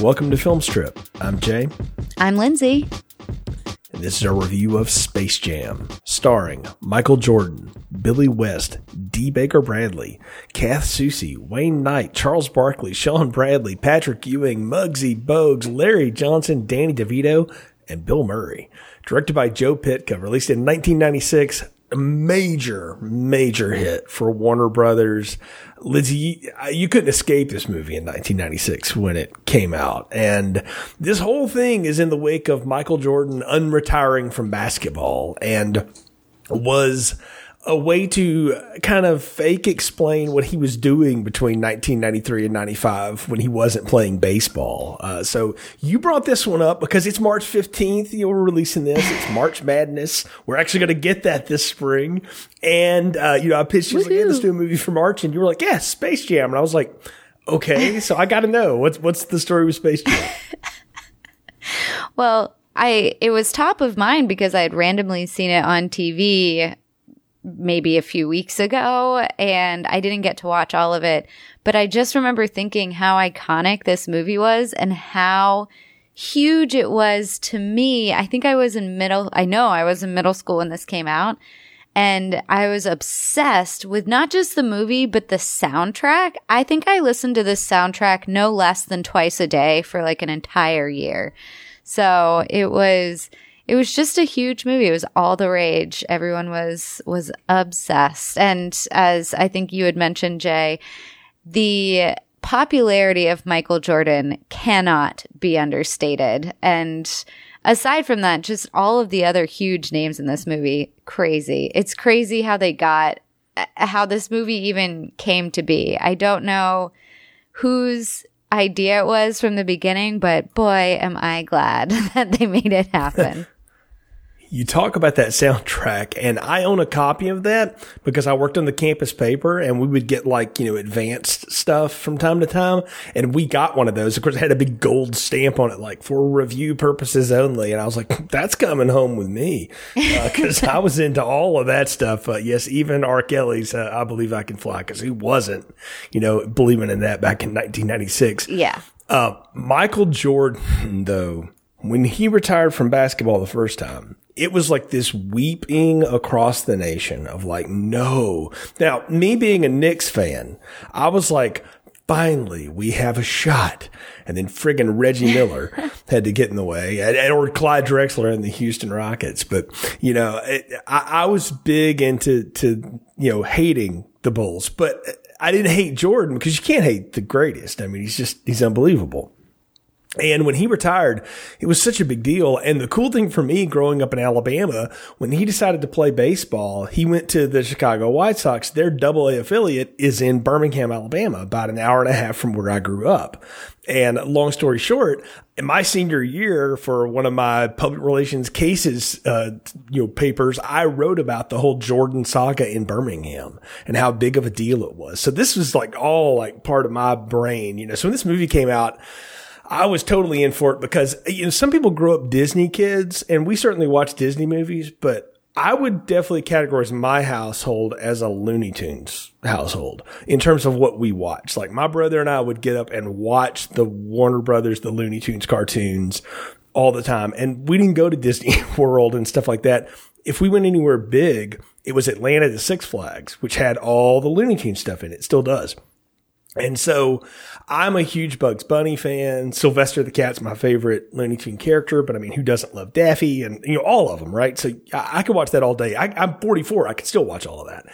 Welcome to Film Strip. I'm Jay, I'm Lindsay. and this is our review of Space Jam, starring Michael Jordan, Billy West, D. Baker Bradley, Kath Soucie, Wayne Knight, Charles Barkley, Sean Bradley, Patrick Ewing, Muggsy Bogues, Larry Johnson, Danny DeVito, and Bill Murray. Directed by Joe Pytka, released in 1996, a major, major hit for Warner Brothers. Lindsay, you, uh, you couldn't escape this movie in 1996 when it came out. And this whole thing is in the wake of Michael Jordan unretiring from basketball and was a way to kind of fake explain what he was doing between 1993 and 95 when he wasn't playing baseball. Uh, so you brought this one up because it's March 15th. You were releasing this. It's March Madness. We're actually going to get that this spring. And, uh, you know, I pitched you like, yeah, let's do a movie for March. And you were like, yeah, Space Jam. And I was like, okay, so I got to know what's, what's the story with Space Jam? Well, I it was top of mind because I had randomly seen it on TV maybe a few weeks ago and I didn't get to watch all of it, but I just remember thinking how iconic this movie was and how huge it was to me. I think I was in middle I know I was in middle school when this came out and I was obsessed with not just the movie but the soundtrack. I think I listened to this soundtrack no less than twice a day for like an entire year. So it was it was just a huge movie. It was all the rage. Everyone was was obsessed. And as I think you had mentioned, Jay, the popularity of Michael Jordan cannot be understated. And aside from that, just all of the other huge names in this movie, crazy. It's crazy how they got uh, how this movie even came to be. I don't know whose idea it was from the beginning, but boy, am I glad that they made it happen. you talk about that soundtrack and I own a copy of that because I worked on the campus paper and we would get like, you know, advanced stuff from time to time. And we got one of those. Of course, it had a big gold stamp on it, like for review purposes only. And I was like, that's coming home with me. Uh, cause I was into all of that stuff. Uh, yes, even R. Kelly's, uh, I believe I can fly. Cause who wasn't, you know, believing in that back in 1996. Yeah. Uh, Michael Jordan, though, when he retired from basketball the first time, it was like this weeping across the nation of like, no. Now, me being a Knicks fan, I was like, finally, we have a shot. And then friggin' Reggie Miller had to get in the way, and, or Clyde Drexler and the Houston Rockets. But you know, it, I, I was big into to you know hating the Bulls, but I didn't hate Jordan because you can't hate the greatest. I mean, he's just he's unbelievable. And when he retired, it was such a big deal. And the cool thing for me growing up in Alabama, when he decided to play baseball, he went to the Chicago White Sox. Their double A affiliate is in Birmingham, Alabama, about an hour and a half from where I grew up. And long story short, in my senior year for one of my public relations cases, uh, you know, papers, I wrote about the whole Jordan saga in Birmingham and how big of a deal it was. So this was like all like part of my brain, you know. So when this movie came out, I was totally in for it because you know some people grow up Disney kids, and we certainly watch Disney movies, but I would definitely categorize my household as a Looney Tunes household in terms of what we watch. Like my brother and I would get up and watch the Warner Brothers, the Looney Tunes cartoons all the time, and we didn't go to Disney World and stuff like that. If we went anywhere big, it was Atlanta to Six Flags, which had all the Looney Tunes stuff in it. Still does. And so I'm a huge Bugs Bunny fan. Sylvester the Cat's my favorite Looney Tune character, but I mean, who doesn't love Daffy and, you know, all of them, right? So I, I could watch that all day. I, I'm 44. I could still watch all of that.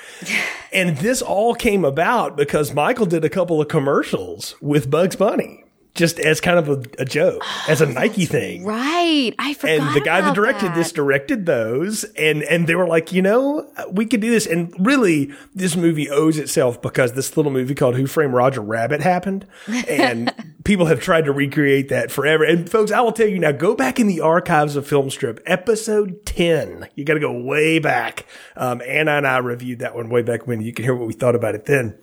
and this all came about because Michael did a couple of commercials with Bugs Bunny. Just as kind of a, a joke, as a Nike thing. Right. I forgot. And the guy that directed that. this directed those, and and they were like, you know, we could do this. And really, this movie owes itself because this little movie called Who Framed Roger Rabbit happened, and people have tried to recreate that forever. And folks, I will tell you now, go back in the archives of Filmstrip, episode ten. You got to go way back. Um, Anna and I reviewed that one way back when. You can hear what we thought about it then.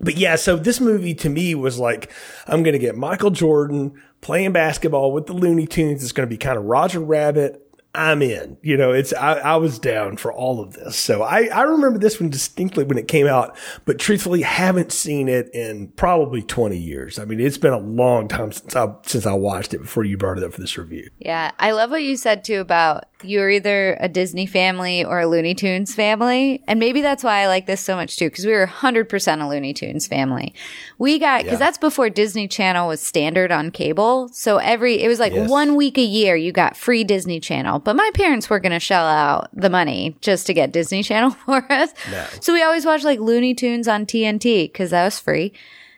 But yeah, so this movie to me was like, I'm going to get Michael Jordan playing basketball with the Looney Tunes. It's going to be kind of Roger Rabbit. I'm in. You know, it's I, I was down for all of this. So I, I remember this one distinctly when it came out, but truthfully haven't seen it in probably 20 years. I mean, it's been a long time since I since I watched it before you brought it up for this review. Yeah, I love what you said too about you're either a Disney family or a Looney Tunes family. And maybe that's why I like this so much too, because we were 100% a Looney Tunes family. We got, because Yeah. that's before Disney Channel was standard on cable. So every, it was like Yes. one week a year you got free Disney Channel. But my parents were going to shell out the money just to get Disney Channel for us. So we always watched like Looney Tunes on TNT because that was free.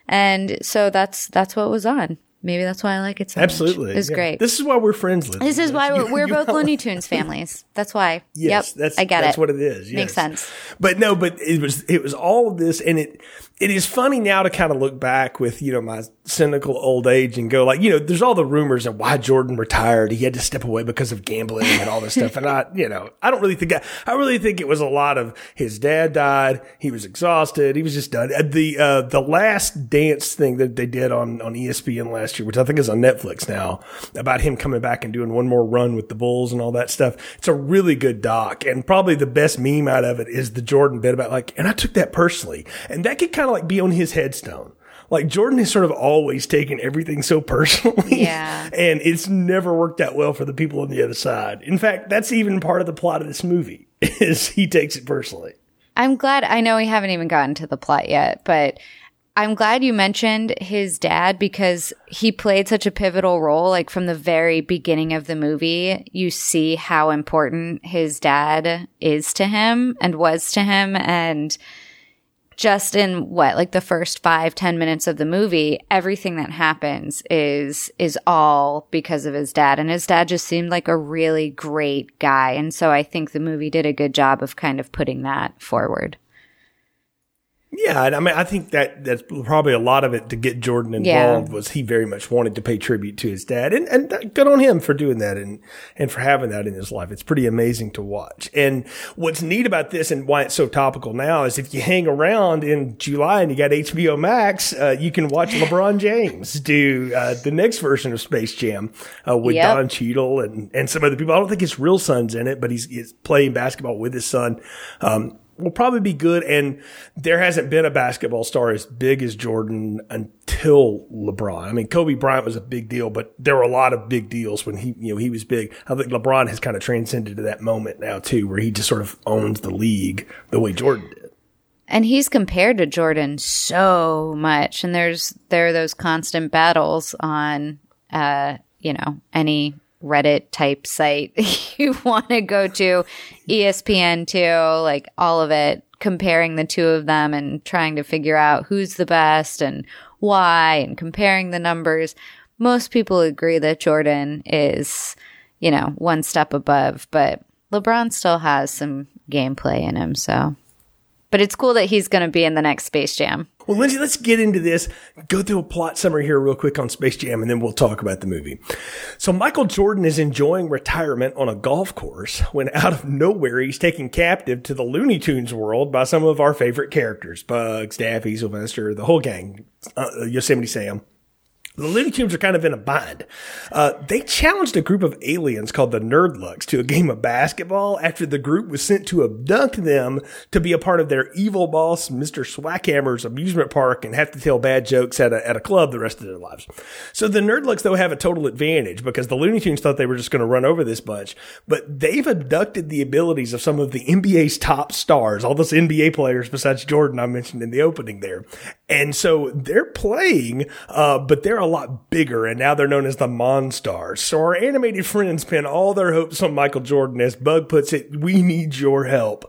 And so that's, that's what was on. Maybe that's why I like it so Absolutely. much. It's Yeah. great. This is why we're friends, Liz. This is why we're, we're both? Looney Tunes families. That's why. Yes, yep, that's I get that's it. That's what it is. Makes sense. But no, but it was it was all of this, and it it is funny now to kind of look back with you know my cynical old age and go like you know there's all the rumors of why Jordan retired. He had to step away because of gambling and all this stuff, and I you know I don't really think I, I really think it was a lot of his dad died. He was exhausted. He was just done. Uh, The uh, the last dance thing that they did on on ESPN last year, which I think is on Netflix now, about him coming back and doing one more run with the Bulls and all that stuff. It's a really good doc, and probably the best meme out of it is the Jordan bit about like, and I took that personally, and that could kind of like be on his headstone. Like Jordan has sort of always taken everything so personally. Yeah. And it's never worked out well for the people on the other side. In fact, that's even part of the plot of this movie is he takes it personally. I'm glad. I know we haven't even gotten to the plot yet, but I'm glad you mentioned his dad because he played such a pivotal role. Like from the very beginning of the movie, you see how important his dad is to him and was to him. And just in what like the first five ten minutes of the movie everything that happens is is all because of his dad. And his dad just seemed like a really great guy. And so i think the movie did a good job of kind of putting that forward Yeah, I mean, I think that that's probably a lot of it to get Jordan Yeah. involved was he very much wanted to pay tribute to his dad, and and good on him for doing that and and for having that in his life. It's pretty amazing to watch. And what's neat about this and why it's so topical now is if you hang around in July and you got HBO Max, uh, you can watch LeBron James do uh, the next version of Space Jam uh, with Yep. Don Cheadle and and some other people. I don't think his real son's in it, but he's, he's playing basketball with his son. Um, will probably be good. And there hasn't been a basketball star as big as Jordan until LeBron. I mean, Kobe Bryant was a big deal, but there were a lot of big deals when he, you know, he was big. I think LeBron has kind of transcended to that moment now too, where he just sort of owns the league the way Jordan did. and he's compared to jordan so much and there's there are those constant battles on uh you know any reddit type site you want to go to espn too like all of it comparing the two of them and trying to figure out who's the best and why and comparing the numbers. Most people agree that jordan is you know one step above but lebron still has some gameplay in him so but it's cool that he's going to be in the next Space Jam. Well, Lindsay, let's get into this. Go through a plot summary here real quick on Space Jam, and then we'll talk about the movie. So Michael Jordan is enjoying retirement on a golf course when out of nowhere he's taken captive to the Looney Tunes world by some of our favorite characters. Bugs, Daffy, Sylvester, the whole gang, uh, Yosemite Sam. The Looney Tunes are kind of in a bind. Uh, they challenged a group of aliens called the Nerdlucks to a game of basketball after the group was sent to abduct them to be a part of their evil boss, Mr. Swackhammer's amusement park and have to tell bad jokes at a, at a club the rest of their lives. So the Nerdlucks, though, have a total advantage because the Looney Tunes thought they were just going to run over this bunch, but they've abducted the abilities of some of the NBA's top stars, all those NBA players besides Jordan I mentioned in the opening there. And so they're playing, uh, but they're a lot bigger, and now they're known as the Monstars. So our animated friends pin all their hopes on Michael Jordan, as Bug puts it, we need your help.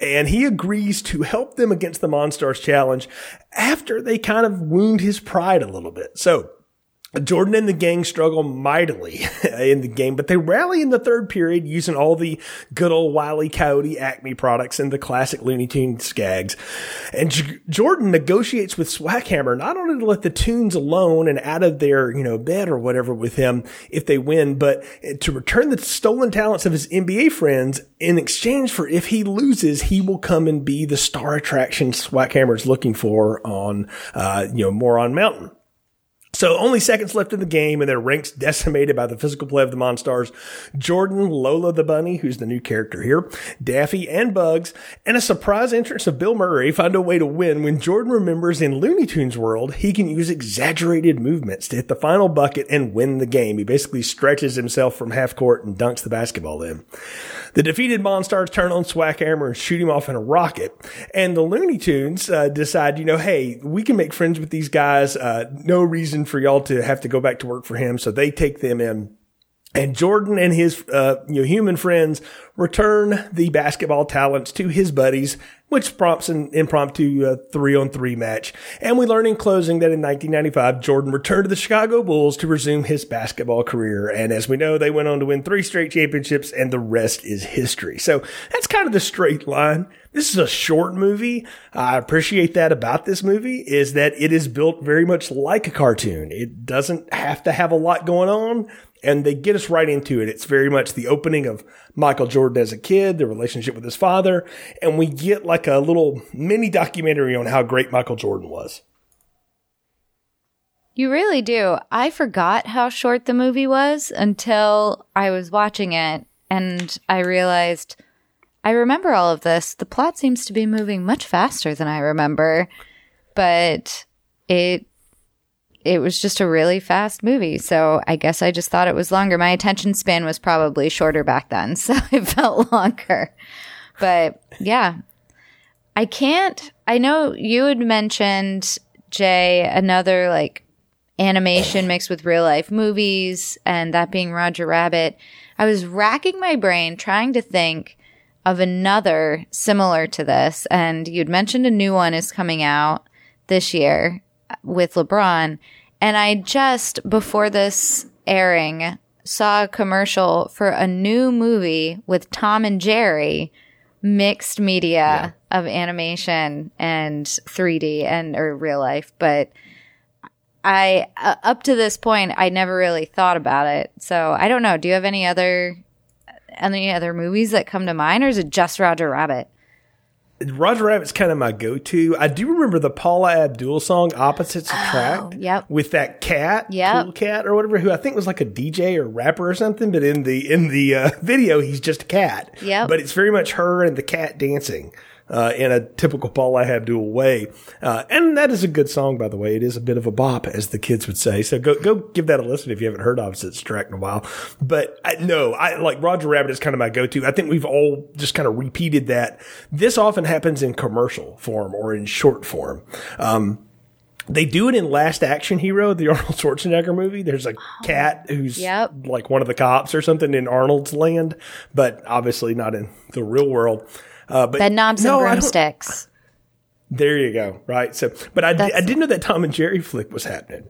And he agrees to help them against the Monstars challenge after they kind of wound his pride a little bit. So Jordan and the gang struggle mightily in the game, but they rally in the third period using all the good old Wile E. Coyote Acme products and the classic Looney Tunes gags. And J- Jordan negotiates with Swackhammer not only to let the tunes alone and out of their, you know, bed or whatever with him if they win, but to return the stolen talents of his NBA friends in exchange for if he loses, he will come and be the star attraction Swackhammer is looking for on, uh, you know, Moron Mountain. So only seconds left in the game and their ranks decimated by the physical play of the Monstars. Jordan, Lola the Bunny, who's the new character here, Daffy and Bugs, and a surprise entrance of Bill Murray find a way to win when Jordan remembers in Looney Tunes world, he can use exaggerated movements to hit the final bucket and win the game. He basically stretches himself from half court and dunks the basketball in. The defeated Monstars turn on Swackhammer and shoot him off in a rocket. And the Looney Tunes uh, decide, you know, hey, we can make friends with these guys. Uh, no reason for y'all to have to go back to work for him. So they take them in. And Jordan and his, uh, you know, human friends return the basketball talents to his buddies, which prompts an impromptu three on three match. And we learn in closing that in 1995, Jordan returned to the Chicago Bulls to resume his basketball career. And as we know, they went on to win three straight championships and the rest is history. So that's kind of the straight line. This is a short movie. I appreciate that about this movie is that it is built very much like a cartoon. It doesn't have to have a lot going on and they get us right into it. It's very much the opening of Michael Jordan as a kid, the relationship with his father, and we get like a little mini documentary on how great Michael Jordan was. You really do. I forgot how short the movie was until I was watching it and I realized I remember all of this. The plot seems to be moving much faster than I remember, but it it was just a really fast movie. So I guess I just thought it was longer. My attention span was probably shorter back then, so it felt longer. But yeah, I can't. I know you had mentioned, Jay, another like animation mixed with real life movies, and that being Roger Rabbit. I was racking my brain trying to think of another similar to this, and you'd mentioned a new one is coming out this year with LeBron. And I just, before this airing, saw a commercial for a new movie with Tom and Jerry, mixed media yeah. of animation and 3D and or real life. But I, uh, up to this point, I never really thought about it. So I don't know. Do you have any other, any other movies that come to mind or is it just Roger Rabbit? Roger Rabbit's kind of my go-to. I do remember the Paula Abdul song "Opposites Oh, Attract" yep. with that cat, Yep. cool cat or whatever, who I think was like a DJ or rapper or something. But in the in the uh, video, he's just a cat. Yep. But it's very much her and the cat dancing. Uh, in a typical Paula Abdul way, uh, and that is a good song, by the way. It is a bit of a bop, as the kids would say. So go go give that a listen if you haven't heard Opposites Attract in a while. But I, no, I like Roger Rabbit is kind of my go-to. I think we've all just kind of repeated that. This often happens in commercial form or in short form. Um, they do it in Last Action Hero, the Arnold Schwarzenegger movie. There's a cat who's Yep. like one of the cops or something in Arnold's land, but obviously not in the real world. Uh, but Bed knobs no, and broomsticks. There you go. Right. So, but I, I didn't know that Tom and Jerry flick was happening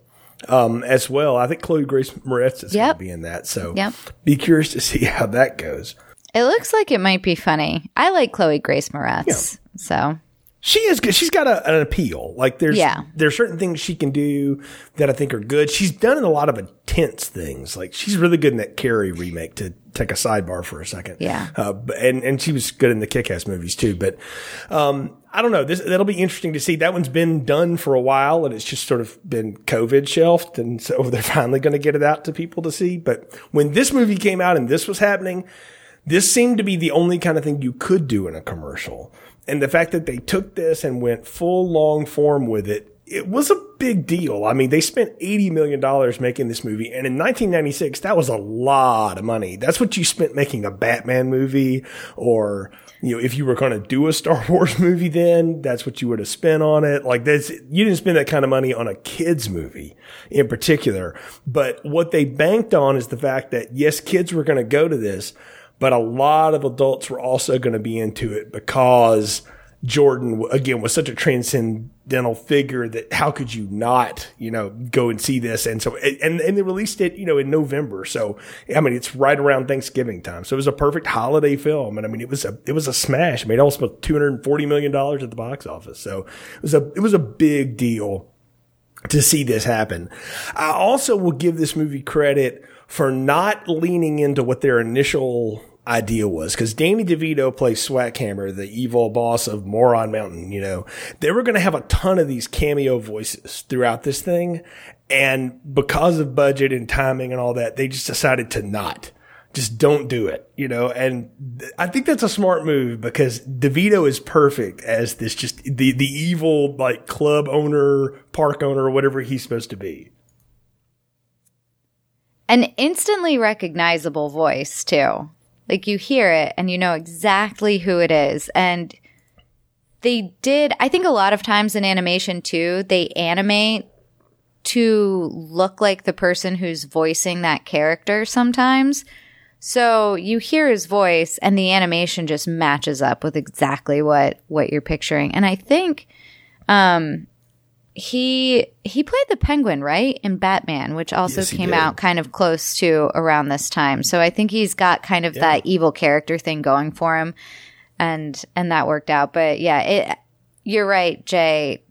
um, as well. I think Chloe Grace Moretz is going to be in that. So, Yep. be curious to see how that goes. It looks like it might be funny. I like Chloe Grace Moretz. So She is good. She's got a, an appeal. Like there's Yeah. there's certain things she can do that I think are good. She's done a lot of intense things. Like she's really good in that Carrie remake. To take a sidebar for a second, Yeah. Uh, and and she was good in the Kick-Ass movies too. But um, I don't know. This that'll be interesting to see. That one's been done for a while, and it's just sort of been COVID shelved, and so they're finally going to get it out to people to see. But when this movie came out and this was happening, this seemed to be the only kind of thing you could do in a commercial. And the fact that they took this and went full long form with it, it was a big deal. I mean, they spent $80 million making this movie. And in 1996, that was a lot of money. That's what you spent making a Batman movie or, you know, if you were going to do a Star Wars movie then, that's what you would have spent on it. Like that's, you didn't spend that kind of money on a kids movie in particular. But what they banked on is the fact that yes, kids were going to go to this, but a lot of adults were also going to be into it because Jordan again was such a transcendental figure that how could you not, you know, go and see this? And so, and, and they released it, you know, in November. So, I mean, it's right around Thanksgiving time. So it was a perfect holiday film. And I mean, it was a, it was a smash. It made almost $240 million at the box office. So it was a, it was a big deal to see this happen. I also will give this movie credit for not leaning into what their initial idea was because Danny DeVito plays Swackhammer, the evil boss of Moron Mountain. You know, they were going to have a ton of these cameo voices throughout this thing. And because of budget and timing and all that, they just decided to not. Just don't do it, you know, and th- I think that's a smart move because DeVito is perfect as this just the, the evil like club owner, park owner, whatever he's supposed to be. An instantly recognizable voice, too. Like you hear it and you know exactly who it is. And they did, I think a lot of times in animation too, they animate to look like the person who's voicing that character sometimes. So you hear his voice and the animation just matches up with exactly what what you're picturing. And I think um he he played the penguin right in batman which also Yes, came did. out kind of close to around this time. So i think he's got kind of that evil character thing going for him and and that worked out. But yeah it you're right jay.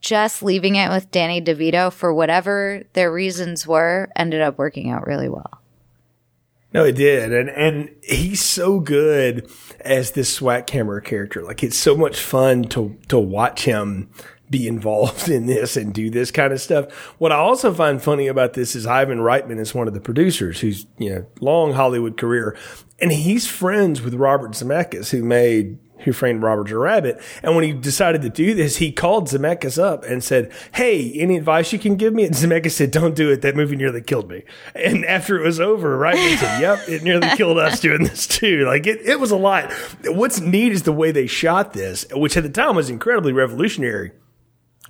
Just leaving it with danny devito for whatever their reasons were ended up working out really well. No, it did, and and he's so good as this Swackhammer character. Like it's so much fun to to watch him be involved in this and do this kind of stuff. What I also find funny about this is Ivan Reitman is one of the producers who's you know long Hollywood career, and he's friends with Robert Zemeckis who made. Who framed Robert Rabbit? And when he decided to do this, he called Zemeckis up and said, "Hey, any advice you can give me?" And Zemeckis said, "Don't do it. That movie nearly killed me." And after it was over, Reitman said, "Yep, it nearly killed us doing this too." Like it, it was a lot. What's neat is the way they shot this, which at the time was incredibly revolutionary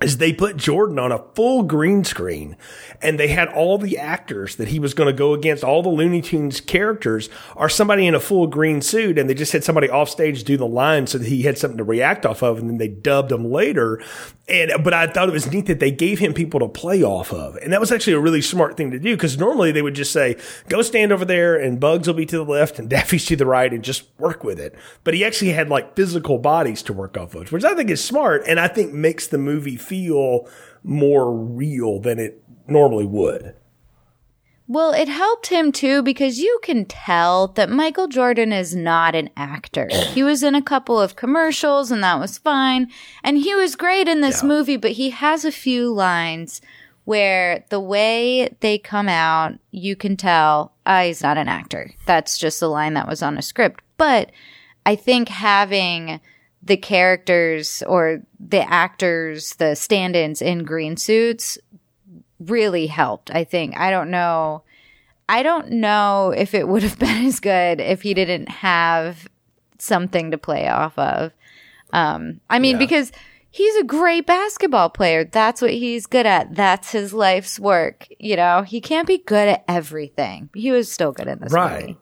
is they put Jordan on a full green screen and they had all the actors that he was going to go against, all the Looney Tunes characters are somebody in a full green suit and they just had somebody off stage do the line so that he had something to react off of and then they dubbed him later. And, but I thought it was neat that they gave him people to play off of. And that was actually a really smart thing to do because normally they would just say, go stand over there and Bugs will be to the left and Daffy's to the right and just work with it. But he actually had like physical bodies to work off of, which I think is smart and I think makes the movie feel more real than it normally would. Well, it helped him too because you can tell that Michael Jordan is not an actor. He was in a couple of commercials and that was fine. And he was great in this Yeah. movie, but he has a few lines where the way they come out, you can tell ah, he's not an actor. That's just a line that was on a script. But I think having the characters or the actors, the stand ins in green suits really helped, I think. I don't know. I don't know if it would have been as good if he didn't have something to play off of. Um, I mean, Yeah. because he's a great basketball player. That's what he's good at. That's his life's work. You know, he can't be good at everything. He was still good in this Right. movie.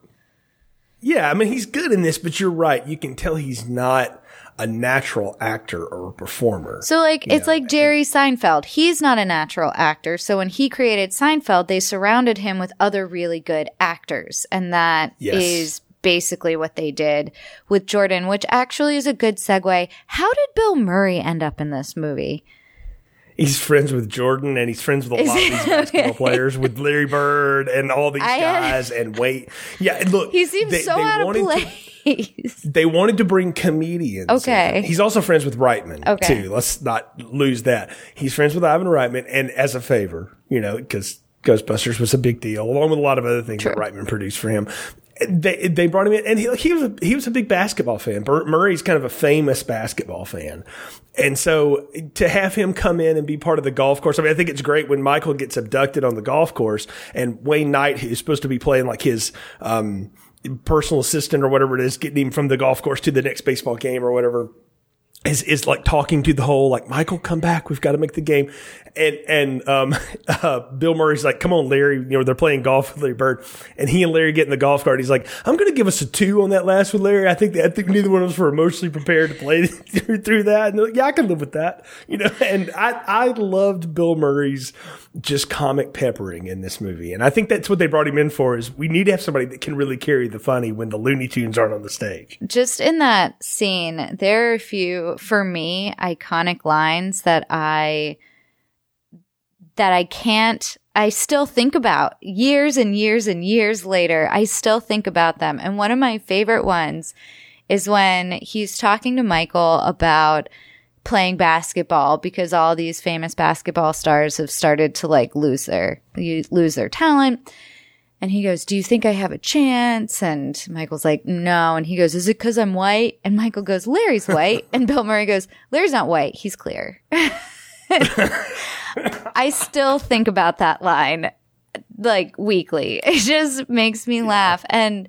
Yeah, I mean, he's good in this, but you're right. You can tell he's not a natural actor or a performer. So like it's like Jerry Seinfeld. He's not a natural actor. So when he created Seinfeld, they surrounded him with other really good actors. And that is Yes. basically what they did with Jordan, which actually is a good segue. How did Bill Murray end up in this movie? He's friends with Jordan and he's friends with a lot of these basketball players, with Larry Bird and all these I- guys. And wait, yeah, look, He seems they- so they out of wanted to- place. they wanted to bring comedians. Okay. in. He's also friends with Reitman Okay. too. Let's not lose that. He's friends with Ivan Reitman, and as a favor, you know, because Ghostbusters was a big deal, along with a lot of other things that Reitman produced for him. They they brought him in, and he he was a, he was a big basketball fan. Burt Murray's kind of a famous basketball fan, and so to have him come in and be part of the golf course. I mean, I think it's great when Michael gets abducted on the golf course, and Wayne Knight, is supposed to be playing like his um, personal assistant or whatever it is, getting him from the golf course to the next baseball game or whatever. Is, is like talking to the whole like Michael, come back, we've got to make the game, and and um, uh, Bill Murray's like, come on, Larry, you know they're playing golf with Larry Bird, and he and Larry get in the golf cart. He's like, I'm going to give us a two on that last one, Larry. I think that, I think neither one of us were emotionally prepared to play through, through that, and like, yeah, I can live with that, you know. And I I loved Bill Murray's just comic peppering in this movie, and I think that's what they brought him in for. Is we need to have somebody that can really carry the funny when the Looney Tunes aren't on the stage. Just in that scene, there are a few for me iconic lines that I that I can't I still think about years and years and years later. I still think about them. And one of my favorite ones is when he's talking to Michael about playing basketball because all these famous basketball stars have started to like lose their lose their talent. And he goes, Do you think I have a chance? And Michael's like, No. And he goes, Is it because I'm white? And Michael goes, Larry's white. and Bill Murray goes, Larry's not white. He's clear. I still think about that line like weekly. It just makes me laugh. And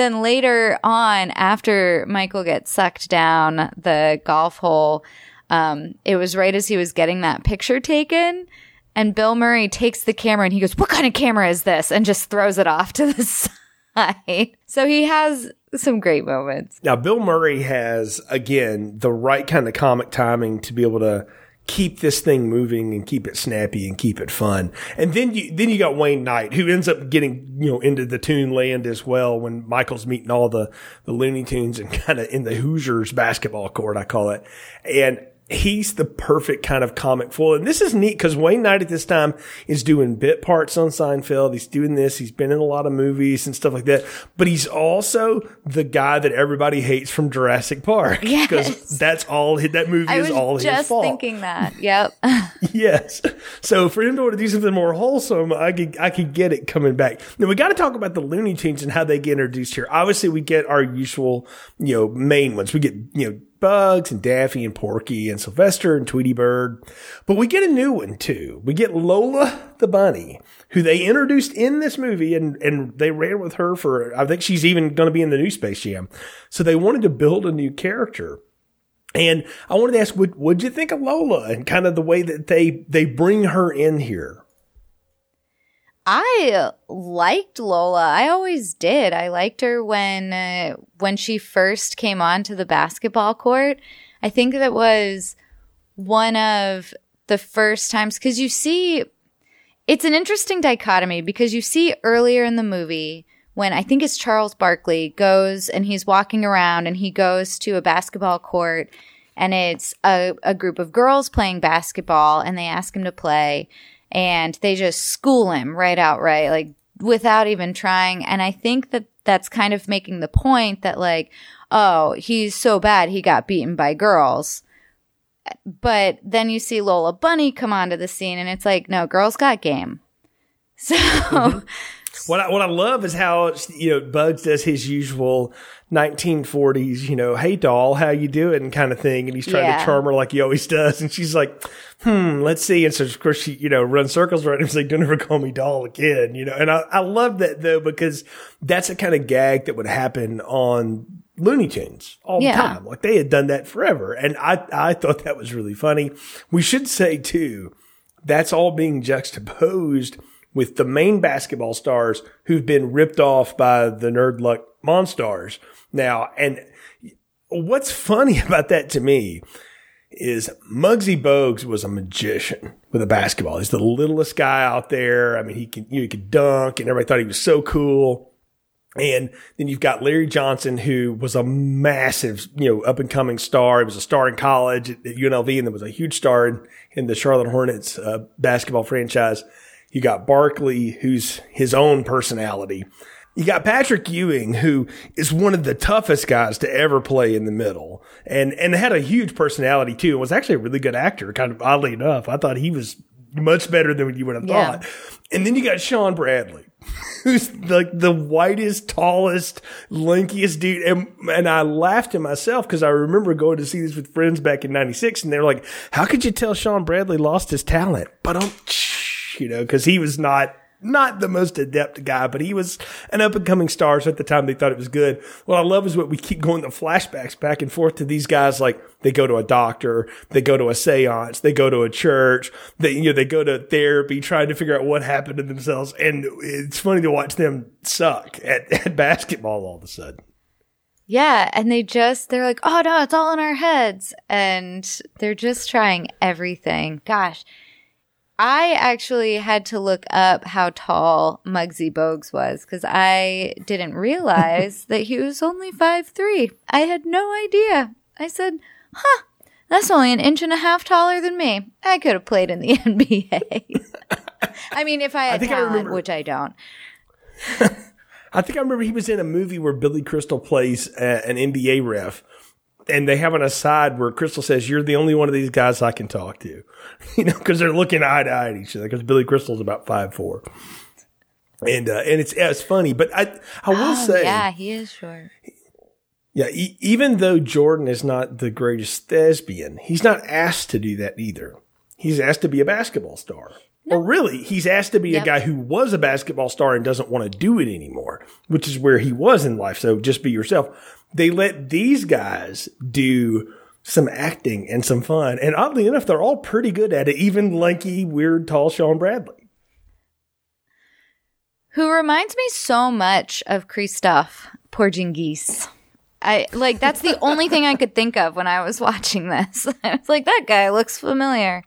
then later on, after Michael gets sucked down the golf hole, um, it was right as he was getting that picture taken and Bill Murray takes the camera and he goes, What kind of camera is this? And just throws it off to the side. So he has some great moments. Now, Bill Murray has, again, the right kind of comic timing to be able to keep this thing moving and keep it snappy and keep it fun. And then you then you got Wayne Knight who ends up getting you know into the Toon land as well when Michael's meeting all the the Looney Tunes and kind of in the Hoosiers basketball court I call it. And he's the perfect kind of comic foil. And this is neat because Wayne Knight at this time is doing bit parts on Seinfeld. He's doing this. He's been in a lot of movies and stuff like that. But he's also the guy that everybody hates from Jurassic Park. Yes. Because that's all, that movie I is all was his just thinking that. Yep. yes. So for him to want to do something more wholesome, I could I could get it coming back. Now we got to talk about the Looney Tunes and how they get introduced here. Obviously, we get our usual, you know, main ones. We get you know Bugs and Daffy and Porky and Sylvester and Tweety Bird, but we get a new one too. We get Lola the bunny, who they introduced in this movie, and and they ran with her for. I think she's even going to be in the new Space Jam. So they wanted to build a new character. And I wanted to ask, what would you think of Lola and kind of the way that they they bring her in here? I liked Lola. I always did. I liked her when uh, when she first came onto the basketball court. I think that was one of the first times because you see it's an interesting dichotomy because you see earlier in the movie when I think it's Charles Barkley goes and he's walking around and he goes to a basketball court and it's a, a group of girls playing basketball and they ask him to play and they just school him right outright, like without even trying. And I think that that's kind of making the point that like, oh, he's so bad he got beaten by girls. But then you see Lola Bunny come onto the scene and it's like, no, girls got game. So mm-hmm. What I, what I love is how you know Bugs does his usual 1940s, you know, hey doll, how you doing? kind of thing, and he's trying Yeah. to charm her like he always does, and she's like, hmm, let's see, and so of course she you know runs circles around him, and like, don't ever call me doll again, you know, and I I love that though because that's a kind of gag that would happen on Looney Tunes all Yeah. the time, like they had done that forever, and I I thought that was really funny. We should say too that's all being juxtaposed with the main basketball stars who've been ripped off by the Nerdluck monstars now and what's funny about that to me is Muggsy Bogues was a magician with a basketball. He's the littlest guy out there. I mean, he can, you know, he could dunk and everybody thought he was so cool. And then you've got Larry Johnson, who was a massive, you know, up and coming star. He was a star in college at, UNLV and then was a huge star in, in the Charlotte Hornets uh, basketball franchise. You got Barkley, who's his own personality. You got Patrick Ewing, who is one of the toughest guys to ever play in the middle and, and had a huge personality too. And was actually a really good actor, kind of oddly enough. I thought he was much better than you would have Yeah. thought. And then you got Sean Bradley, who's like the whitest, tallest, lankiest dude. And, and I laughed at myself because I remember going to see this with friends back in 96 and they're like, how could you tell Sean Bradley lost his talent? But um, you know, cause he was not not the most adept guy, but he was an up and coming star. So at the time they thought it was good. What I love is what we keep going the flashbacks back and forth to these guys. Like they go to a doctor, they go to a seance, they go to a church, they, you know, they go to therapy trying to figure out what happened to themselves. And it's funny to watch them suck at, at basketball all of a sudden. Yeah, and they just they're like, "Oh no, it's all in our heads." And they're just trying everything. Gosh. I actually had to look up how tall Muggsy Bogues was cuz I didn't realize that he was only five three. I had no idea. I said, "Huh, that's only an inch and a half taller than me. I could have played in the NBA." I mean, if I had I think I talent, remember- which I don't. I think I remember he was in a movie where Billy Crystal plays a, an NBA ref, and they have an aside where Crystal says, "You're the only one of these guys I can talk to," you know, because they're looking eye to eye at each other. Because Billy Crystal's about five four, and uh, and it's yeah, it's funny, but I I will Oh, say, yeah, he is short. yeah, e- even though Jordan is not the greatest thespian, he's not asked to do that either. He's asked to be a basketball star. Or really, he's asked to be Yep. a guy who was a basketball star and doesn't want to do it anymore, which is where he was in life. So just be yourself. They let these guys do some acting and some fun. And oddly enough, they're all pretty good at it, even lanky, weird, tall Sean Bradley. who reminds me so much of Kristaps Porzingis. I like that's the only thing I could think of when I was watching this. I was like, that guy looks familiar.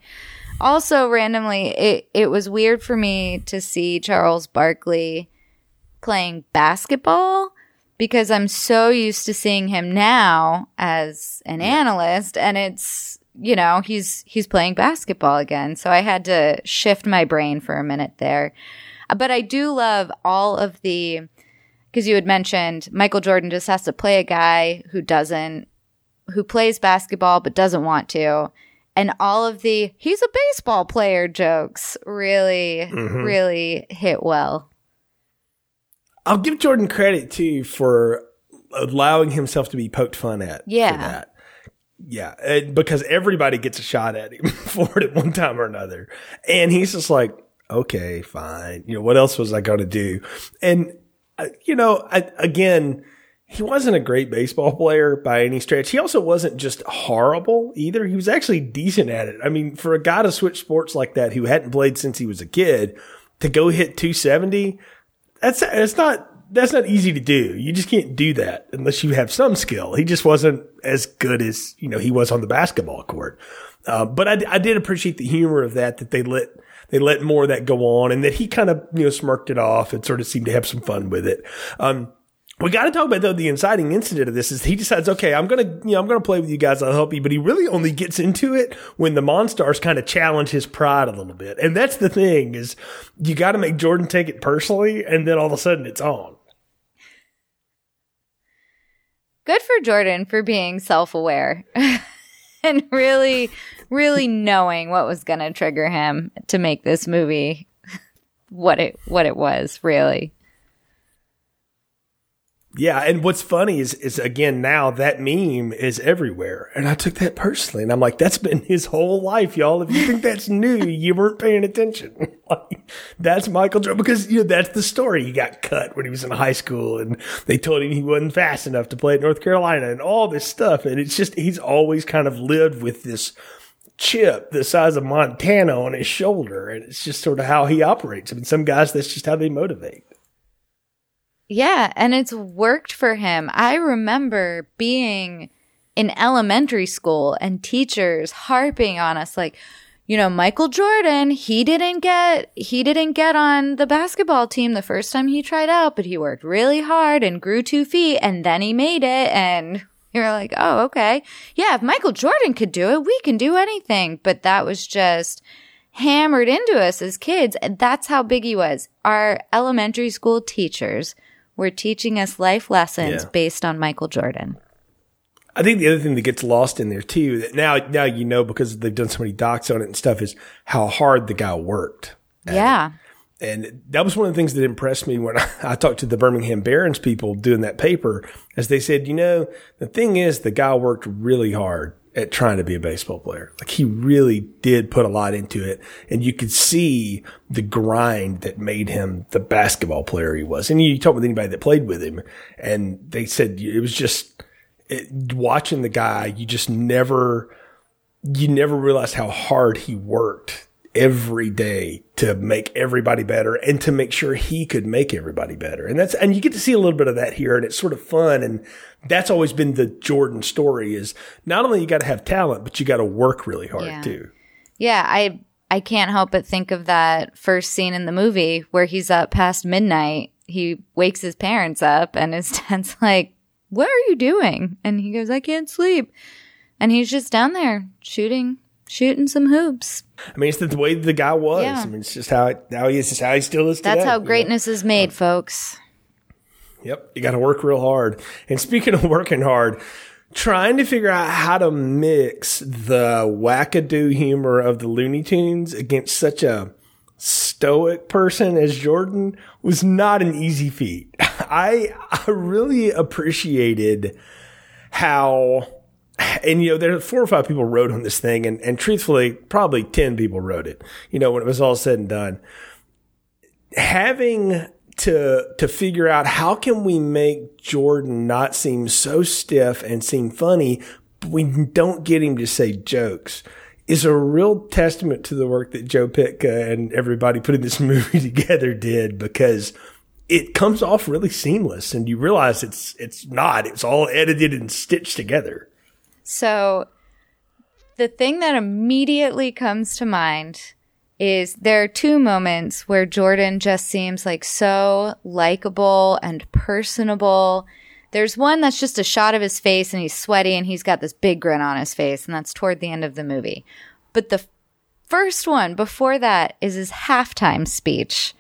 Also, randomly, it it was weird for me to see Charles Barkley playing basketball because I'm so used to seeing him now as an analyst, and it's you know he's he's playing basketball again. So I had to shift my brain for a minute there. But I do love all of the because you had mentioned Michael Jordan just has to play a guy who doesn't who plays basketball but doesn't want to. And all of the he's a baseball player jokes really, really hit well. I'll give Jordan credit too for allowing himself to be poked fun at. Yeah. Yeah. and because everybody gets a shot at him for it at one time or another. And he's just like, okay, fine. You know, what else was I going to do? And, uh, you know, I, again, he wasn't a great baseball player by any stretch. He also wasn't just horrible either. He was actually decent at it. I mean, for a guy to switch sports like that who hadn't played since he was a kid to go hit 270, that's that's not that's not easy to do. You just can't do that unless you have some skill. He just wasn't as good as you know he was on the basketball court. Uh, but I, I did appreciate the humor of that that they let they let more of that go on and that he kind of you know smirked it off and sort of seemed to have some fun with it. Um, we got to talk about though the inciting incident of this is he decides okay I'm gonna you know I'm gonna play with you guys I'll help you but he really only gets into it when the Monstars kind of challenge his pride a little bit and that's the thing is you got to make Jordan take it personally and then all of a sudden it's on. Good for Jordan for being self aware and really, really knowing what was to trigger him to make this movie what it what it was. Really, Yeah, and what's funny is is again now that meme is everywhere, and I took that personally, and I'm like, that's been his whole life, y'all. If you think that's new, you weren't paying attention. like, that's Michael Jordan because you know that's the story. He got cut when he was in high school, and they told him he wasn't fast enough to play at North Carolina, and all this stuff. And it's just he's always kind of lived with this chip the size of Montana on his shoulder, and it's just sort of how he operates. I mean, some guys that's just how they motivate. Yeah, and it's worked for him. I remember being in elementary school and teachers harping on us like you know Michael Jordan he didn't get he didn't get on the basketball team the first time he tried out but he worked really hard and grew 2 feet and then he made it and you're like oh okay. Yeah if Michael Jordan could do it we can do anything but that was just hammered into us as kids. That's how big he was. Our elementary school teachers were teaching us life lessons Yeah. based on Michael Jordan I think the other thing that gets lost in there too, that now now you know because they've done so many docs on it and stuff, is how hard the guy worked. yeah And that was one of the things that impressed me when I, I talked to the Birmingham Barons people doing that paper, as they said, you know, the thing is the guy worked really hard at trying to be a baseball player. Like he really did put a lot into it and you could see the grind that made him the basketball player he was. And you talk with anybody that played with him and they said it was just it, watching the guy, you just never, you never realized how hard he worked every day to make everybody better and to make sure he could make everybody better. And that's, and you get to see a little bit of that here and it's sort of fun. And that's always been the Jordan story is not only you got to have talent, but you got to work really hard Yeah. too. Yeah, I I can't help but think of that first scene in the movie where he's up past midnight. He wakes his parents up and his dad's like, "What are you doing?" And he goes, "I can't sleep." And he's just down there shooting shooting some hoops. I mean, it's the way the guy was. Yeah. I mean, it's just how, it, how he is, just how he still is That's today, how you know? greatness is made, folks. Yep. You got to work real hard. And speaking of working hard, trying to figure out how to mix the wackadoo humor of the Looney Tunes against such a stoic person as Jordan was not an easy feat. I, I really appreciated how, and you know, there are four or five people wrote on this thing and, and truthfully, probably 10 people wrote it, you know, when it was all said and done having to to figure out how can we make Jordan not seem so stiff and seem funny, but we don't get him to say jokes is a real testament to the work that Joe Pytka and everybody putting this movie together did because it comes off really seamless and you realize it's it's not it's all edited and stitched together. So the thing that immediately comes to mind is there are two moments where Jordan just seems like so likable and personable. There's one that's just a shot of his face and he's sweaty and he's got this big grin on his face, and that's toward the end of the movie. But the first one before that is his halftime speech.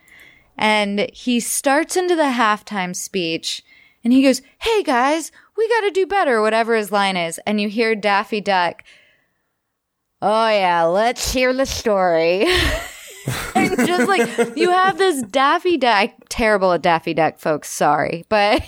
And he starts into the halftime speech and he goes, Hey guys, we got to do better, whatever his line is. And you hear Daffy Duck, Oh yeah, let's hear the story. and just like you have this Daffy Duck, terrible at Daffy Duck, folks. Sorry, but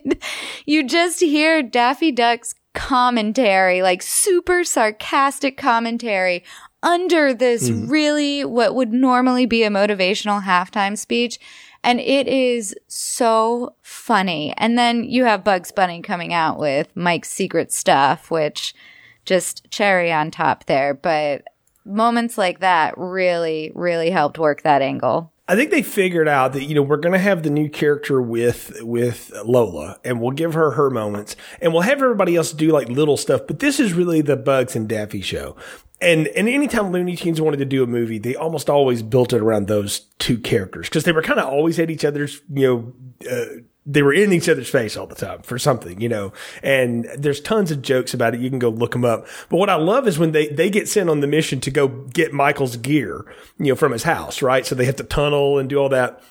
you just hear Daffy Duck's commentary, like super sarcastic commentary, under this mm-hmm. really what would normally be a motivational halftime speech. And it is so funny. And then you have Bugs Bunny coming out with Mike's secret stuff, which just cherry on top there. But moments like that really, really helped work that angle. I think they figured out that you know we're going to have the new character with with Lola, and we'll give her her moments, and we'll have everybody else do like little stuff. But this is really the Bugs and Daffy show. And and anytime Looney Tunes wanted to do a movie, they almost always built it around those two characters because they were kind of always at each other's you know. Uh, they were in each other's face all the time for something, you know, and there's tons of jokes about it. You can go look them up. But what I love is when they, they get sent on the mission to go get Michael's gear, you know, from his house, right? So they have to tunnel and do all that.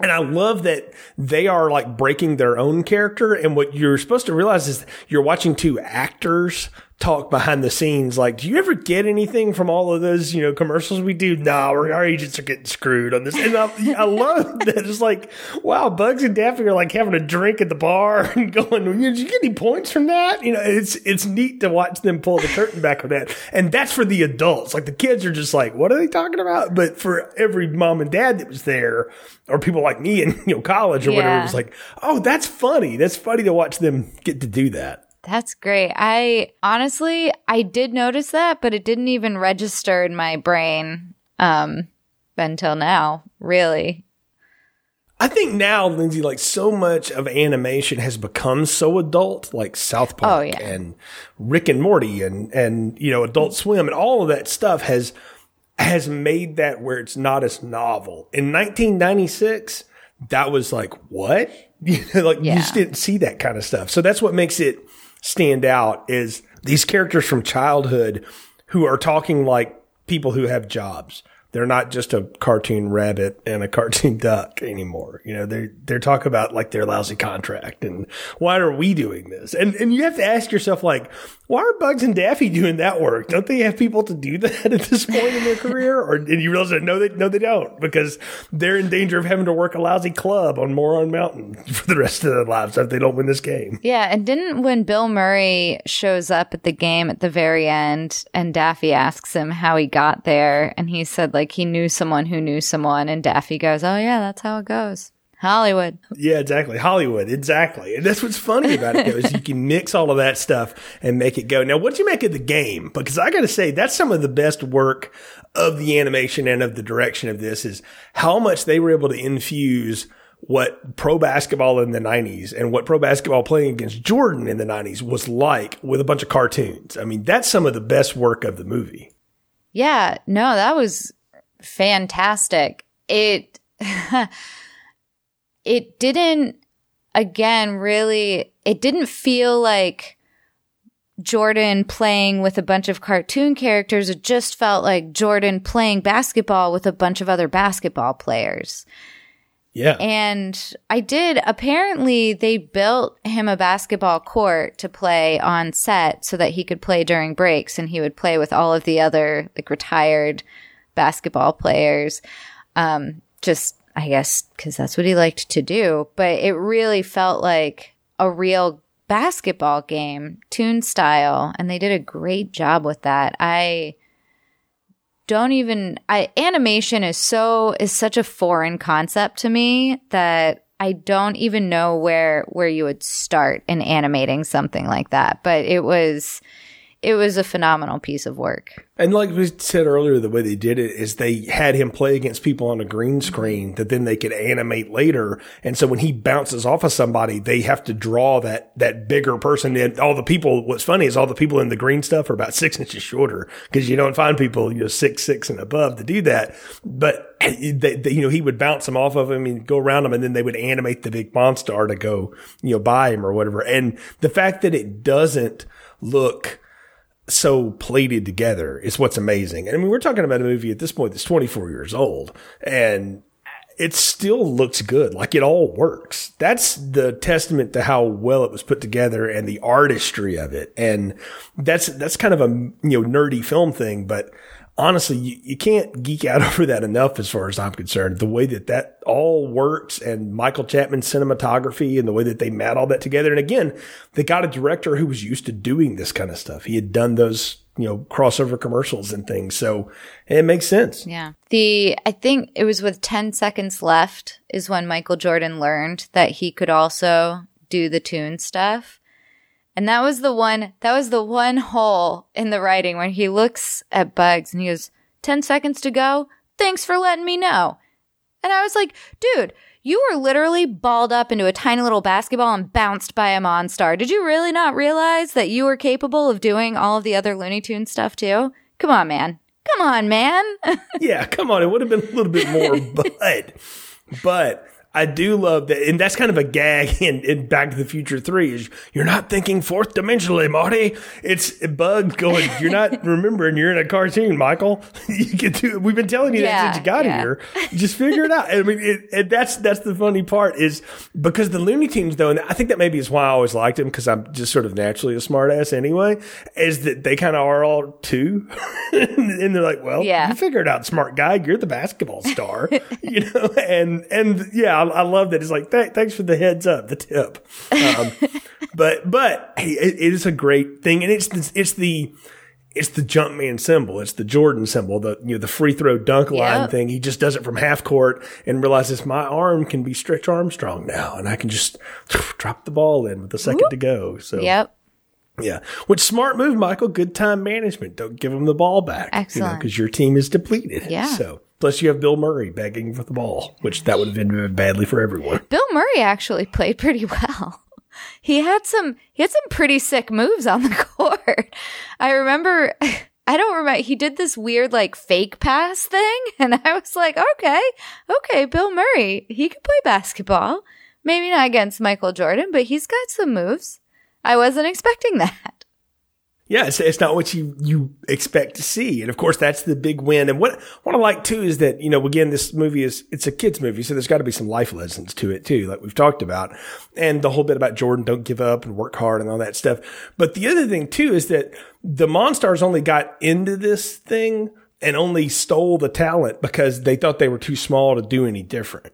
And I love that they are like breaking their own character. And what you're supposed to realize is you're watching two actors talk behind the scenes. Like, do you ever get anything from all of those, you know, commercials we do? No, our agents are getting screwed on this. And I, I love that. It's like, wow, Bugs and Daffy are like having a drink at the bar and going, did you get any points from that? You know, it's, it's neat to watch them pull the curtain back on that. And that's for the adults. Like the kids are just like, what are they talking about? But for every mom and dad that was there or people like me in, you know, college or whatever, it was like, oh, that's funny. That's funny to watch them get to do that. That's great. I honestly, I did notice that, but it didn't even register in my brain um, until now, really. I think now, Lindsay, like so much of animation has become so adult, like South Park Oh, yeah. and Rick and Morty and, and, you know, Adult Swim and all of that stuff has, has made that where it's not as novel. In 1996, that was like, what? You know, like you just didn't see that kind of stuff. So that's what makes it stand out is these characters from childhood who are talking like people who have jobs. They're not just a cartoon rabbit and a cartoon duck anymore. You know, they're, they're about like their lousy contract and why are we doing this? And, and you have to ask yourself, like, why are Bugs and Daffy doing that work? Don't they have people to do that at this point in their career? Or and you realize that no, they no, they don't because they're in danger of having to work a lousy club on Moron Mountain for the rest of their lives if they don't win this game. Yeah, and didn't when Bill Murray shows up at the game at the very end and Daffy asks him how he got there, and he said like he knew someone who knew someone, and Daffy goes, "Oh yeah, that's how it goes." Hollywood. Yeah, exactly. Hollywood, exactly. And that's what's funny about it, though, is you can mix all of that stuff and make it go. Now, what do you make of the game? Because I got to say, that's some of the best work of the animation and of the direction of this is how much they were able to infuse what pro basketball in the 90s and what pro basketball playing against Jordan in the 90s was like with a bunch of cartoons. I mean, that's some of the best work of the movie. Yeah, no, that was fantastic. It it didn't again really it didn't feel like Jordan playing with a bunch of cartoon characters. It just felt like Jordan playing basketball with a bunch of other basketball players. Yeah. And I did. Apparently, they built him a basketball court to play on set so that he could play during breaks and he would play with all of the other, like, retired basketball players. Um, just I guess because that's what he liked to do. But it really felt like a real basketball game, tune style, and they did a great job with that. I don't even I animation is so is such a foreign concept to me that I don't even know where where you would start in animating something like that. But it was it was a phenomenal piece of work. And like we said earlier, the way they did it is they had him play against people on a green screen that then they could animate later. And so when he bounces off of somebody, they have to draw that, that bigger person. And all the people, what's funny is all the people in the green stuff are about six inches shorter because you don't find people, you know, six, six and above to do that. But they, they, you know, he would bounce them off of him and go around them and then they would animate the big monster to go, you know, by him or whatever. And the fact that it doesn't look, so plated together is what's amazing. And I mean, we're talking about a movie at this point that's 24 years old and it still looks good. Like it all works. That's the testament to how well it was put together and the artistry of it. And that's, that's kind of a, you know, nerdy film thing, but honestly, you, you can't geek out over that enough as far as I'm concerned. The way that that all works and Michael Chapman's cinematography and the way that they mat all that together. And again, they got a director who was used to doing this kind of stuff. He had done those, you know, crossover commercials and things. So it makes sense. Yeah. The, I think it was with 10 seconds left is when Michael Jordan learned that he could also do the tune stuff. And that was the one, that was the one hole in the writing when he looks at Bugs and he goes, 10 seconds to go. Thanks for letting me know. And I was like, dude, you were literally balled up into a tiny little basketball and bounced by a Monstar. Did you really not realize that you were capable of doing all of the other Looney Tune stuff too? Come on, man. Come on, man. yeah, come on. It would have been a little bit more, but, but I do love that, and that's kind of a gag in, in Back to the Future Three. Is you're not thinking fourth dimensionally, Marty. It's Bugs going. You're not remembering. You're in a cartoon, Michael. you get to. We've been telling you yeah, that since you got yeah. here. Just figure it out. I mean, it, it, that's that's the funny part is because the Looney Tunes though, and I think that maybe is why I always liked them because I'm just sort of naturally a smartass anyway. Is that they kind of are all two, and they're like, well, yeah. you figured it out, smart guy. You're the basketball star, you know, and and yeah I, I love that. It's like, th- thanks for the heads up, the tip. Um, but, but hey, it, it is a great thing. And it's, the, it's the, it's the Jumpman symbol. It's the Jordan symbol, the, you know, the free throw dunk line yep. thing. He just does it from half court and realizes my arm can be Stretch Armstrong now and I can just drop the ball in with a second Whoop. to go. So, yep. Yeah. Which smart move, Michael. Good time management. Don't give him the ball back. Excellent. Because you know, your team is depleted. Yeah. So Plus, you have Bill Murray begging for the ball, which that would have ended badly for everyone. Bill Murray actually played pretty well. He had some he had some pretty sick moves on the court. I remember I don't remember he did this weird like fake pass thing and I was like, "Okay. Okay, Bill Murray, he could play basketball. Maybe not against Michael Jordan, but he's got some moves." I wasn't expecting that. Yeah, it's, it's not what you, you expect to see. And of course, that's the big win. And what, what I like too is that, you know, again, this movie is, it's a kid's movie. So there's got to be some life lessons to it too, like we've talked about. And the whole bit about Jordan, don't give up and work hard and all that stuff. But the other thing too is that the Monstars only got into this thing and only stole the talent because they thought they were too small to do any different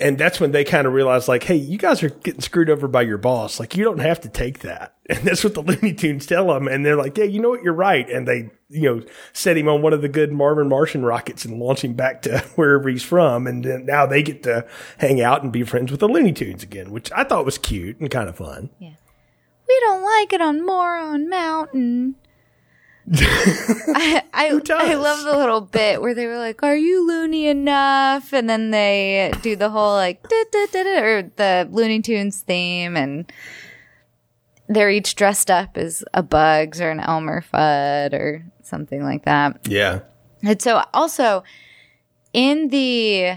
and that's when they kind of realized like hey you guys are getting screwed over by your boss. Like you don't have to take that. And that's what the looney tunes tell them and they're like yeah you know what? You're right. And they you know set him on one of the good marvin martian rockets and launch him back to wherever he's from. And then now they get to hang out and be friends with the looney tunes again which i thought was cute and kind of fun. Yeah. We don't like it on moron mountain I I, I love the little bit where they were like, "Are you loony enough?" And then they do the whole like or the Looney Tunes theme, and they're each dressed up as a Bugs or an Elmer Fudd or something like that. Yeah. And so also in the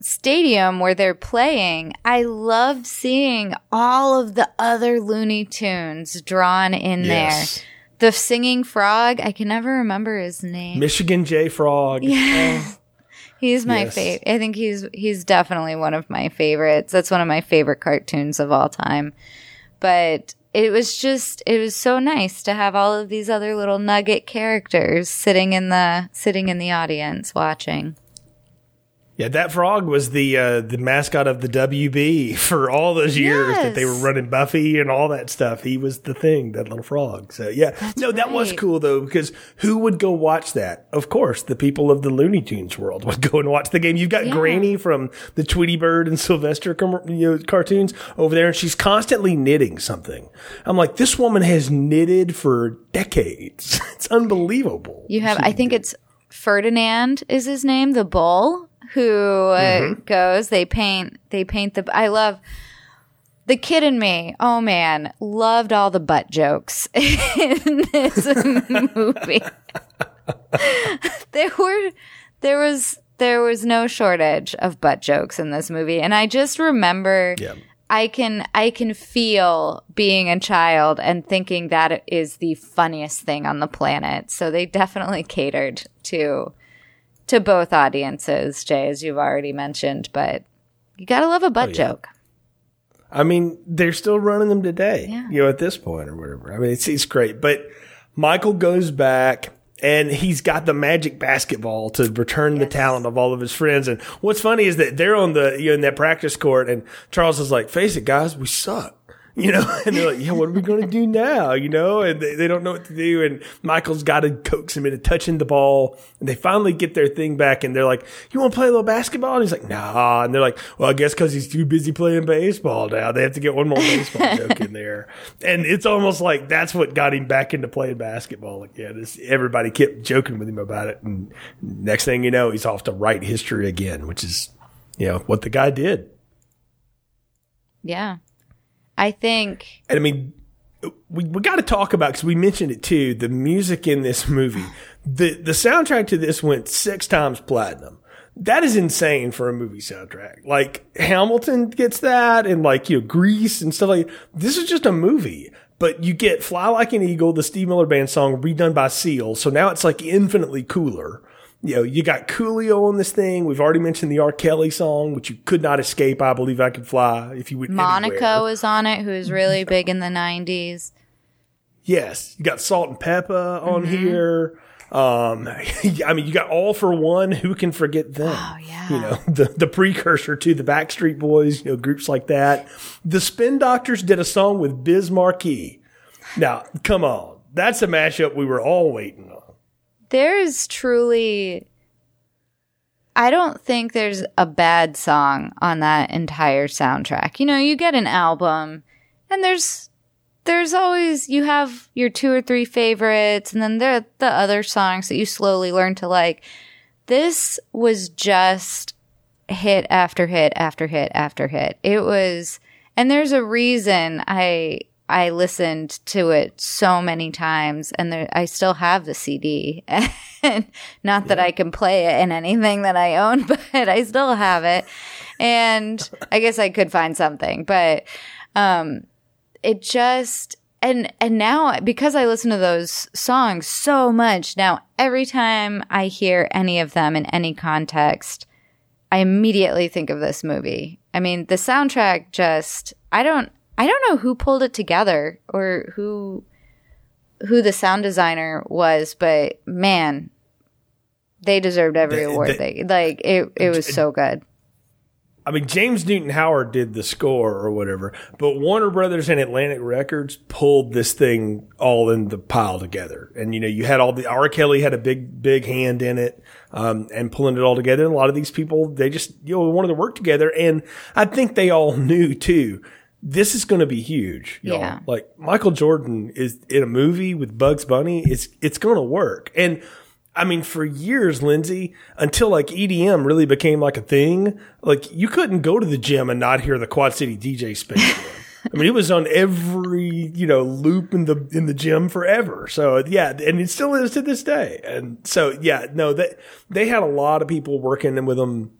stadium where they're playing, I loved seeing all of the other Looney Tunes drawn in yes. there the singing frog. I can never remember his name. Michigan J Frog. Yeah. Oh. He's my yes. favorite. I think he's he's definitely one of my favorites. That's one of my favorite cartoons of all time. But it was just it was so nice to have all of these other little nugget characters sitting in the sitting in the audience watching. Yeah, that frog was the uh, the mascot of the WB for all those years yes. that they were running Buffy and all that stuff. He was the thing, that little frog. So yeah, That's no, right. that was cool though because who would go watch that? Of course, the people of the Looney Tunes world would go and watch the game. You've got yeah. Granny from the Tweety Bird and Sylvester you know, cartoons over there, and she's constantly knitting something. I'm like, this woman has knitted for decades. it's unbelievable. You have, I think it's Ferdinand is his name, the bull who uh, mm-hmm. goes. They paint. They paint the. I love the kid in me. Oh man, loved all the butt jokes in this movie. there were, there was, there was no shortage of butt jokes in this movie, and I just remember. Yeah. I can I can feel being a child and thinking that is the funniest thing on the planet. So they definitely catered to to both audiences, Jay, as you've already mentioned, but you gotta love a butt oh, yeah. joke. I mean, they're still running them today, yeah. you know, at this point or whatever. I mean, it's, it's great. But Michael goes back and he's got the magic basketball to return yes. the talent of all of his friends. And what's funny is that they're on the, you know, in that practice court and Charles is like, face it, guys, we suck you know, and they're like, yeah, what are we going to do now? You know, and they, they don't know what to do. And Michael's got to coax him into touching the ball. And they finally get their thing back and they're like, you want to play a little basketball? And he's like, nah. And they're like, well, I guess cause he's too busy playing baseball now. They have to get one more baseball joke in there. And it's almost like that's what got him back into playing basketball again. It's, everybody kept joking with him about it. And next thing you know, he's off to write history again, which is, you know, what the guy did. Yeah. I think. And I mean, we, we got to talk about because we mentioned it too. The music in this movie, the the soundtrack to this went six times platinum. That is insane for a movie soundtrack. Like Hamilton gets that, and like you know Grease and stuff like. This is just a movie, but you get "Fly Like an Eagle," the Steve Miller Band song redone by Seal. So now it's like infinitely cooler you know, you got Coolio on this thing. We've already mentioned the R. Kelly song, which you could not escape. I believe I could fly if you would. Monica was on it, who was really big in the '90s. Yes, you got Salt-N-Pepa on mm-hmm. here. Um, I mean, you got All-4-One. Who can forget them? Oh yeah. You know, the the precursor to the Backstreet Boys. You know, groups like that. The Spin Doctors did a song with Biz Markie. Now, come on, that's a mashup we were all waiting on there is truly I don't think there's a bad song on that entire soundtrack. You know, you get an album and there's there's always you have your two or three favorites and then there are the other songs that you slowly learn to like. This was just hit after hit after hit after hit. It was and there's a reason I I listened to it so many times and there, I still have the CD. and not that I can play it in anything that I own, but I still have it. And I guess I could find something, but um, it just and and now because I listen to those songs so much, now every time I hear any of them in any context, I immediately think of this movie. I mean, the soundtrack just I don't I don't know who pulled it together or who who the sound designer was, but man, they deserved every the, award. The, they like it. It was so good. I mean, James Newton Howard did the score or whatever, but Warner Brothers and Atlantic Records pulled this thing all in the pile together. And, you know, you had all the, R. Kelly had a big, big hand in it, um, and pulling it all together. And a lot of these people, they just, you know, wanted to work together. And I think they all knew too this is going to be huge. Y'all. Yeah. Like Michael Jordan is in a movie with Bugs Bunny. It's, it's going to work. And I mean, for years, Lindsay, until like EDM really became like a thing, like you couldn't go to the gym and not hear the Quad City DJ spin. I mean, it was on every, you know, loop in the, in the gym forever. So yeah, and it still is to this day. And so yeah, no, they, they had a lot of people working with them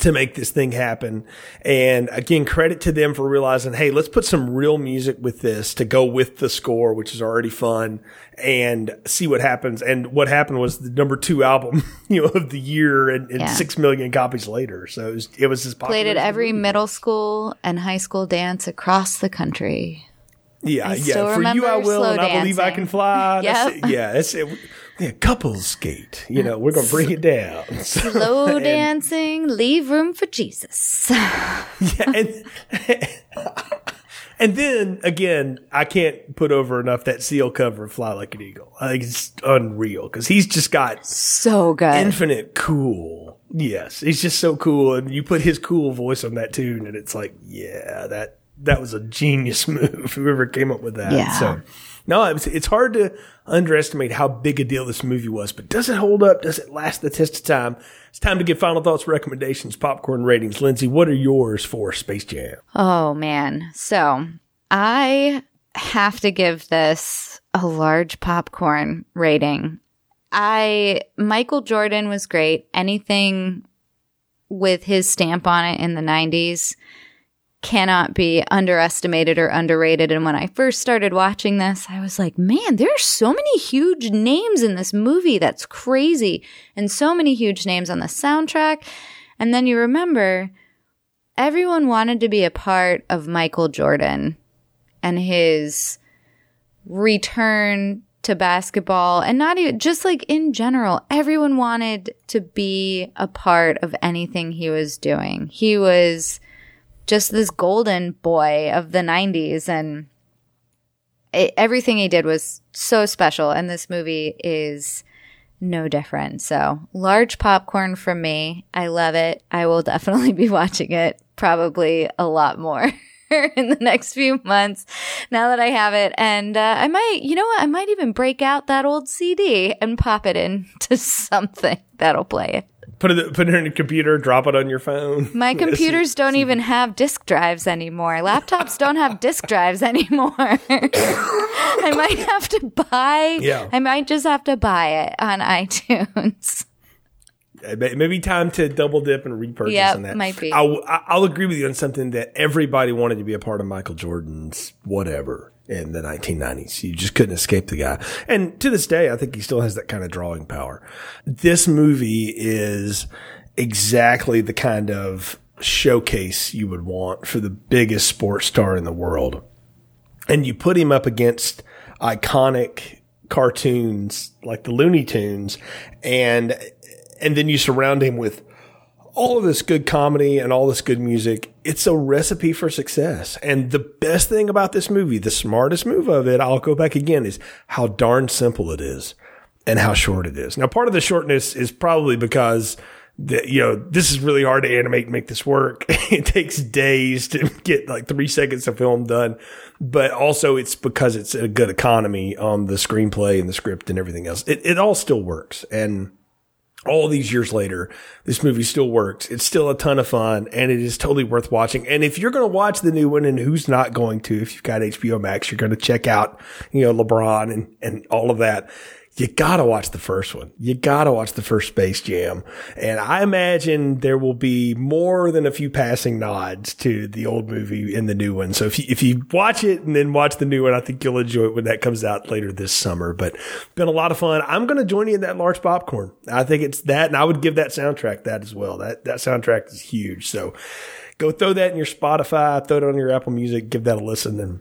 to make this thing happen. And again, credit to them for realizing, hey, let's put some real music with this to go with the score, which is already fun, and see what happens. And what happened was the number two album, you know, of the year, and, and yeah. six million copies later. So it was, it was as popular. Played at every middle school and high school dance across the country. Yeah, yeah. For you, I will, and I believe I can fly. Yep. That's yeah, that's it yeah, couples skate. You know, we're gonna bring it down. Slow and, dancing, leave room for Jesus. yeah, and, and then again, I can't put over enough that Seal cover of "Fly Like an Eagle." I think it's unreal because he's just got so good, infinite cool. Yes, he's just so cool, and you put his cool voice on that tune, and it's like, yeah, that that was a genius move. Whoever came up with that. Yeah. So no, it's, it's hard to underestimate how big a deal this movie was, but does it hold up? Does it last the test of time? It's time to get final thoughts, recommendations, popcorn ratings. Lindsay, what are yours for Space Jam? Oh, man. So I have to give this a large popcorn rating. I, Michael Jordan was great. Anything with his stamp on it in the 90s cannot be underestimated or underrated. And when I first started watching this, I was like, man, there are so many huge names in this movie. That's crazy. And so many huge names on the soundtrack. And then you remember everyone wanted to be a part of Michael Jordan and his return to basketball and not even just like in general, everyone wanted to be a part of anything he was doing. He was just this golden boy of the 90s and it, everything he did was so special and this movie is no different. So, large popcorn from me. I love it. I will definitely be watching it probably a lot more. in the next few months now that I have it. And uh, I might, you know what? I might even break out that old CD and pop it into something that'll play it put it put it in a computer, drop it on your phone. My computers don't even have disk drives anymore. Laptops don't have disk drives anymore. I might have to buy. Yeah. I might just have to buy it on iTunes. Maybe time to double dip and repurchase yep, on that. Might be. I'll, I'll agree with you on something that everybody wanted to be a part of Michael Jordan's whatever in the 1990s. You just couldn't escape the guy. And to this day, I think he still has that kind of drawing power. This movie is exactly the kind of showcase you would want for the biggest sports star in the world. And you put him up against iconic cartoons like the Looney Tunes and and then you surround him with all of this good comedy and all this good music, it's a recipe for success. And the best thing about this movie, the smartest move of it, I'll go back again, is how darn simple it is and how short it is. Now, part of the shortness is probably because that, you know, this is really hard to animate and make this work. it takes days to get like three seconds of film done, but also it's because it's a good economy on the screenplay and the script and everything else. It, it all still works. And, all these years later, this movie still works. It's still a ton of fun and it is totally worth watching. And if you're going to watch the new one and who's not going to, if you've got HBO Max, you're going to check out, you know, LeBron and, and all of that. You gotta watch the first one. You gotta watch the first Space Jam. And I imagine there will be more than a few passing nods to the old movie in the new one. So if you, if you watch it and then watch the new one, I think you'll enjoy it when that comes out later this summer. But been a lot of fun. I'm to join you in that large popcorn. I think it's that. And I would give that soundtrack that as well. That, that soundtrack is huge. So go throw that in your Spotify, throw it on your Apple Music, give that a listen and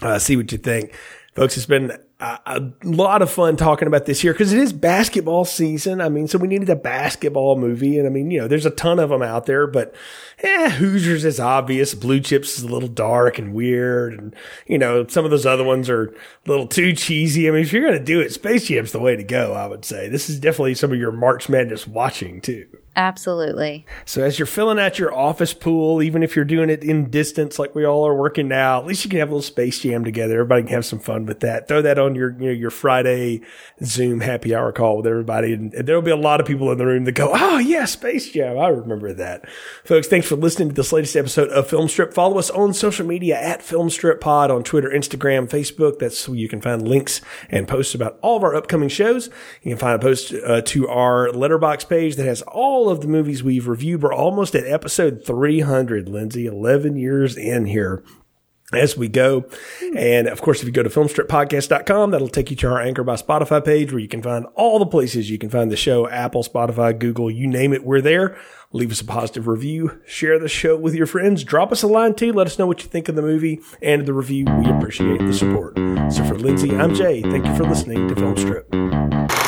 uh, see what you think. Folks, it's been a, a lot of fun talking about this here because it is basketball season. I mean, so we needed a basketball movie. And I mean, you know, there's a ton of them out there, but eh, Hoosiers is obvious. Blue Chips is a little dark and weird. And, you know, some of those other ones are a little too cheesy. I mean, if you're going to do it, Space Jam's the way to go, I would say. This is definitely some of your March Madness watching too. Absolutely. So as you're filling out your office pool, even if you're doing it in distance like we all are working now, at least you can have a little space jam together. Everybody can have some fun with that. Throw that on your you know your Friday Zoom happy hour call with everybody, and, there'll be a lot of people in the room that go, "Oh yeah, Space Jam! I remember that." Folks, thanks for listening to this latest episode of Film Strip. Follow us on social media at Film Strip Pod on Twitter, Instagram, Facebook. That's where you can find links and posts about all of our upcoming shows. You can find a post uh, to our Letterboxd page that has all of the movies we've reviewed. We're almost at episode 300, Lindsay, 11 years in here as we go. And of course, if you go to filmstrippodcast.com, that'll take you to our Anchor by Spotify page where you can find all the places you can find the show, Apple, Spotify, Google, you name it, we're there. Leave us a positive review, share the show with your friends, drop us a line too, let us know what you think of the movie and the review. We appreciate the support. So for Lindsay, I'm Jay. Thank you for listening to Film